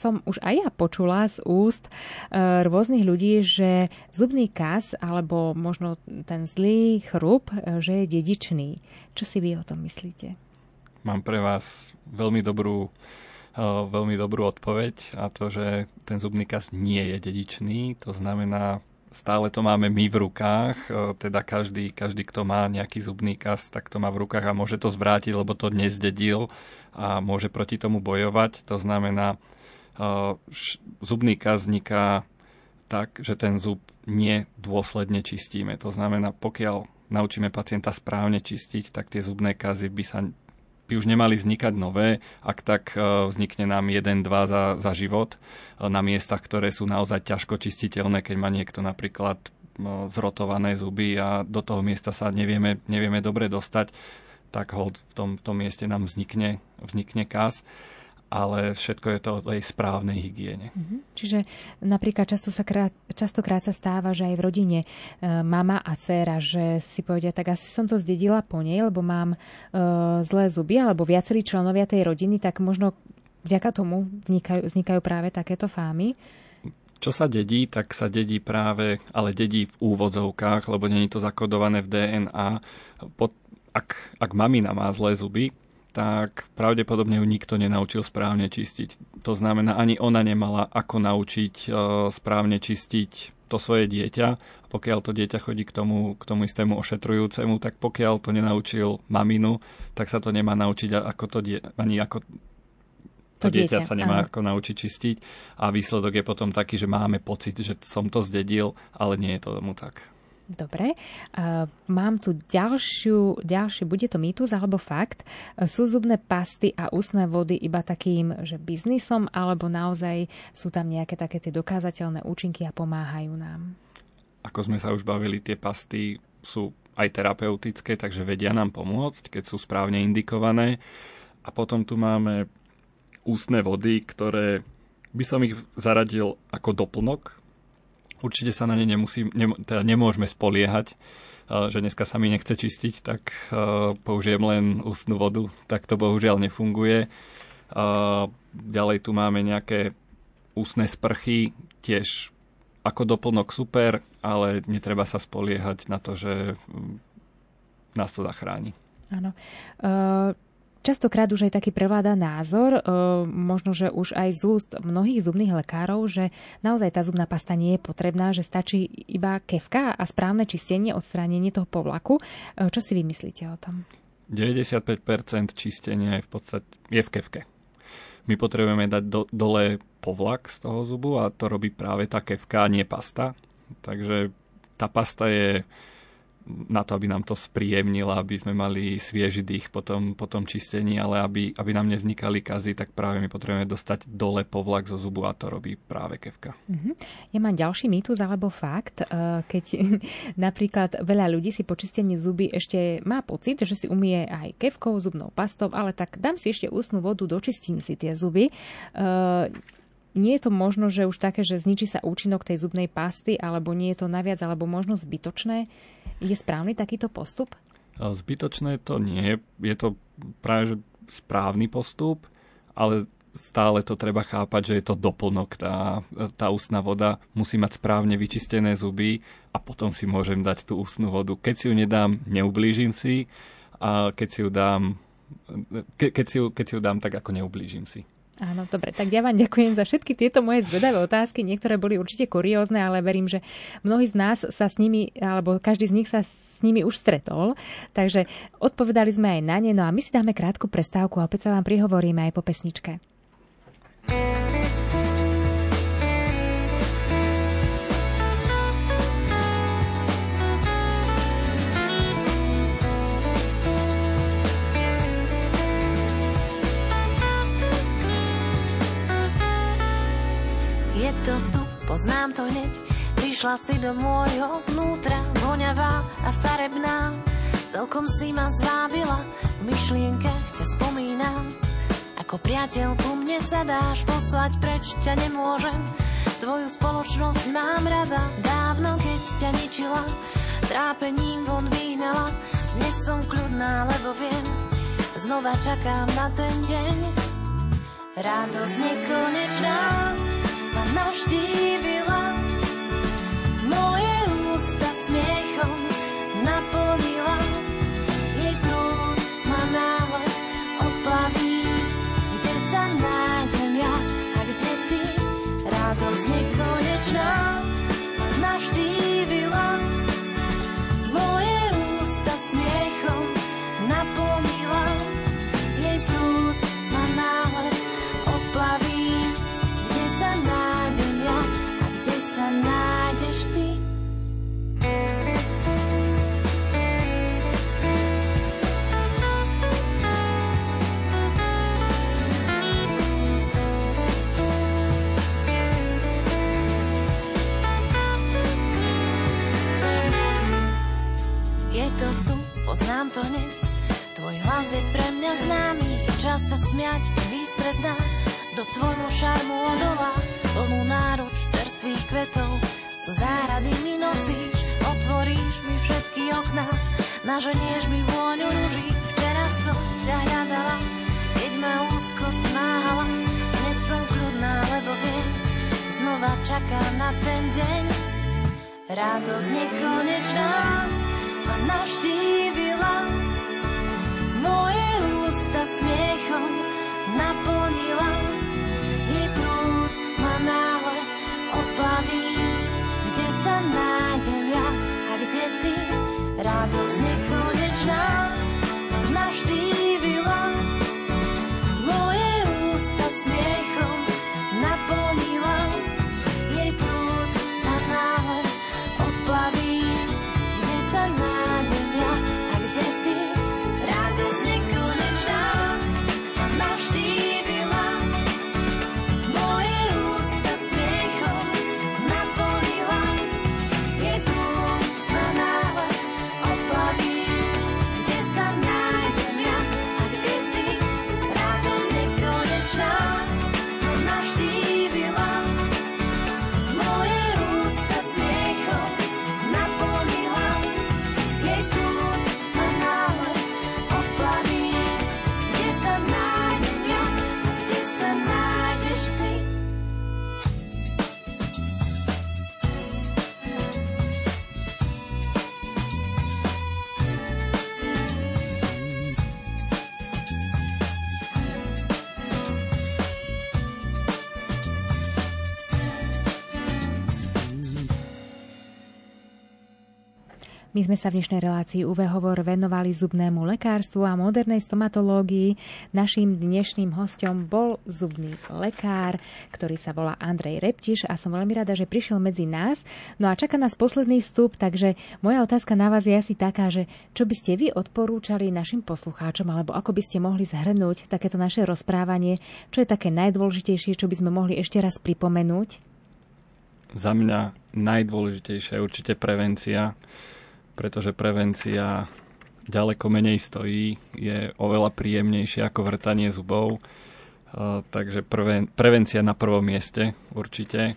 S1: som už aj ja počula z úst rôznych ľudí, že zubný kas alebo možno ten zlý chrup, že je dedičný. Čo si vy o tom myslíte?
S2: Mám pre vás veľmi dobrú veľmi dobrú odpoveď a to, že ten zubný kas nie je dedičný, to znamená, stále to máme my v rukách, teda každý, každý, kto má nejaký zubný kas, tak to má v rukách a môže to zvrátiť, lebo to nezdedil a môže proti tomu bojovať. To znamená, zubný kaz vzniká tak, že ten zub nedôsledne čistíme. To znamená, pokiaľ naučíme pacienta správne čistiť, tak tie zubné kazy by sa by už nemali vznikať nové, ak tak vznikne nám 1-2 za, za život na miestach, ktoré sú naozaj ťažko čistiteľné, keď má niekto napríklad zrotované zuby a do toho miesta sa nevieme, nevieme dobre dostať, tak hold v tom, v tom mieste nám vznikne, vznikne kaz ale všetko je to o tej správnej hygiene.
S1: Mm-hmm. Čiže napríklad často sa krát, častokrát sa stáva, že aj v rodine e, mama a dcéra, že si povedia, tak asi som to zdedila po nej, lebo mám e, zlé zuby, alebo viacerí členovia tej rodiny, tak možno vďaka tomu vznikajú, vznikajú práve takéto fámy.
S2: Čo sa dedí, tak sa dedí práve, ale dedí v úvodzovkách, lebo není to zakodované v DNA. Pod, ak, ak mamina má zlé zuby, tak pravdepodobne ju nikto nenaučil správne čistiť. To znamená, ani ona nemala ako naučiť e, správne čistiť to svoje dieťa. A pokiaľ to dieťa chodí k tomu, k tomu istému ošetrujúcemu, tak pokiaľ to nenaučil maminu, tak sa to nemá naučiť ako to die- ani ako to, to dieťa, dieťa sa nemá aha. ako naučiť čistiť a výsledok je potom taký, že máme pocit, že som to zdedil, ale nie je to tomu tak.
S1: Dobre. Uh, mám tu ďalšiu, ďalší, bude to mýtus alebo fakt. Uh, sú zubné pasty a ústne vody iba takým, že biznisom, alebo naozaj sú tam nejaké také tie dokázateľné účinky a pomáhajú nám?
S2: Ako sme sa už bavili, tie pasty sú aj terapeutické, takže vedia nám pomôcť, keď sú správne indikované. A potom tu máme ústne vody, ktoré by som ich zaradil ako doplnok určite sa na ne nemusí, ne, teda nemôžeme spoliehať, že dneska sa mi nechce čistiť, tak použijem len ústnu vodu. Tak to bohužiaľ nefunguje. Ďalej tu máme nejaké ústne sprchy, tiež ako doplnok super, ale netreba sa spoliehať na to, že nás to zachráni.
S1: Áno. Uh Častokrát už aj taký prevláda názor, e, možno, že už aj z úst mnohých zubných lekárov, že naozaj tá zubná pasta nie je potrebná, že stačí iba kevka a správne čistenie, odstránenie toho povlaku. E, čo si vymyslíte o tom?
S2: 95% čistenia je v podstate je v kevke. My potrebujeme dať do, dole povlak z toho zubu a to robí práve tá kevka, nie pasta. Takže tá pasta je na to, aby nám to spríjemnila, aby sme mali svieži dých po tom, po tom čistení, ale aby, aby nám nevznikali kazy, tak práve my potrebujeme dostať dole povlak zo zubu a to robí práve kevka.
S1: Uh-huh. Ja mám ďalší mýtus alebo fakt, eh, keď napríklad veľa ľudí si po čistení zuby ešte má pocit, že si umie aj kevkou, zubnou pastou, ale tak dám si ešte ústnu vodu, dočistím si tie zuby. Nie je to možno, že už také, že zničí sa účinok tej zubnej pasty, alebo nie je to naviac, alebo možno zbytočné. Je správny takýto postup?
S2: Zbytočné to nie. Je to práve že správny postup, ale stále to treba chápať, že je to doplnok. Tá, tá ústna voda musí mať správne vyčistené zuby a potom si môžem dať tú ústnu vodu. Keď si ju nedám, neublížim si a keď si ju dám, ke, keď, si ju, keď si ju dám, tak ako neublížim si.
S1: Áno, dobre, tak ja vám ďakujem za všetky tieto moje zvedavé otázky. Niektoré boli určite kuriózne, ale verím, že mnohí z nás sa s nimi, alebo každý z nich sa s nimi už stretol. Takže odpovedali sme aj na ne, no a my si dáme krátku prestávku a opäť sa vám prihovoríme aj po pesničke.
S3: To tu, poznám to hneď. Prišla si do môjho vnútra, voňavá a farebná. Celkom si ma zvábila, v myšlienkach ťa spomínam. Ako priateľku mne sa dáš poslať preč, ťa nemôžem. Tvoju spoločnosť mám rada, dávno keď ťa ničila. Trápením von vyhnala, dnes som kľudná, lebo viem, znova čakám na ten deň. Radosť nekonečná, navštívila. Moje ústa
S1: My sme sa v dnešnej relácii UV Hovor venovali zubnému lekárstvu a modernej stomatológii. Naším dnešným hostom bol zubný lekár, ktorý sa volá Andrej Reptiš a som veľmi rada, že prišiel medzi nás. No a čaká nás posledný vstup, takže moja otázka na vás je asi taká, že čo by ste vy odporúčali našim poslucháčom, alebo ako by ste mohli zhrnúť takéto naše rozprávanie, čo je také najdôležitejšie, čo by sme mohli ešte raz pripomenúť?
S2: Za mňa najdôležitejšia je určite prevencia pretože prevencia ďaleko menej stojí, je oveľa príjemnejšia ako vrtanie zubov. Uh, takže prven, prevencia na prvom mieste určite.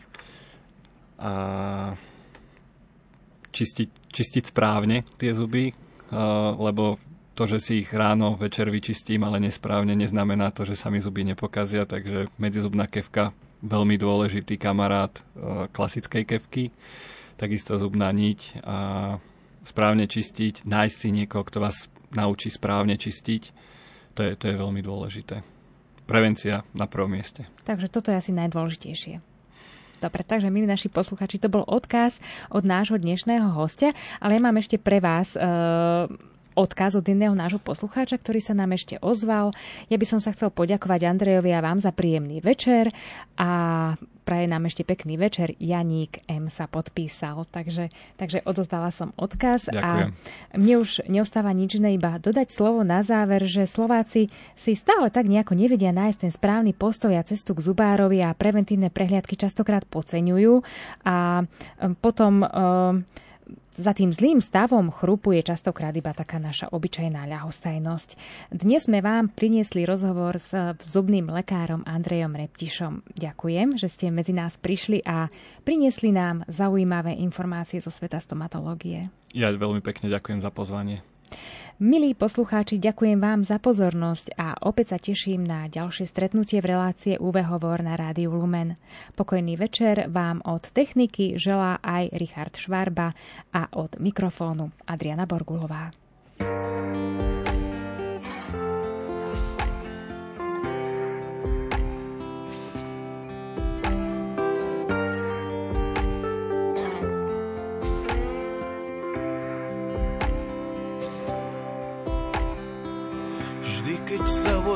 S2: A čistiť, čistiť správne tie zuby, uh, lebo to, že si ich ráno, večer vyčistím, ale nesprávne, neznamená to, že sa mi zuby nepokazia, takže medzizubná kevka veľmi dôležitý kamarát uh, klasickej kevky, takisto zubná niť a správne čistiť, nájsť si niekoho, kto vás naučí správne čistiť, to je, to je veľmi dôležité. Prevencia na prvom mieste.
S1: Takže toto je asi najdôležitejšie. Dobre, takže milí naši posluchači, to bol odkaz od nášho dnešného hostia, ale ja mám ešte pre vás e, odkaz od iného nášho poslucháča, ktorý sa nám ešte ozval. Ja by som sa chcel poďakovať Andrejovi a vám za príjemný večer a praje nám ešte pekný večer. Janík M sa podpísal, takže, takže odozdala som odkaz
S2: Ďakujem.
S1: a mne už neostáva nič iné iba dodať slovo na záver, že Slováci si stále tak nejako nevedia nájsť ten správny postoj a cestu k zubárovi a preventívne prehliadky častokrát podceňujú a potom za tým zlým stavom chrupu je častokrát iba taká naša obyčajná ľahostajnosť. Dnes sme vám priniesli rozhovor s zubným lekárom Andrejom Reptišom. Ďakujem, že ste medzi nás prišli a priniesli nám zaujímavé informácie zo sveta stomatológie.
S2: Ja veľmi pekne ďakujem za pozvanie.
S1: Milí poslucháči, ďakujem vám za pozornosť a opäť sa teším na ďalšie stretnutie v relácie UV Hovor na Rádiu Lumen. Pokojný večer vám od techniky želá aj Richard Švarba a od mikrofónu Adriana Borgulová.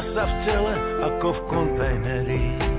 S5: sa v tele ako v kontajneri.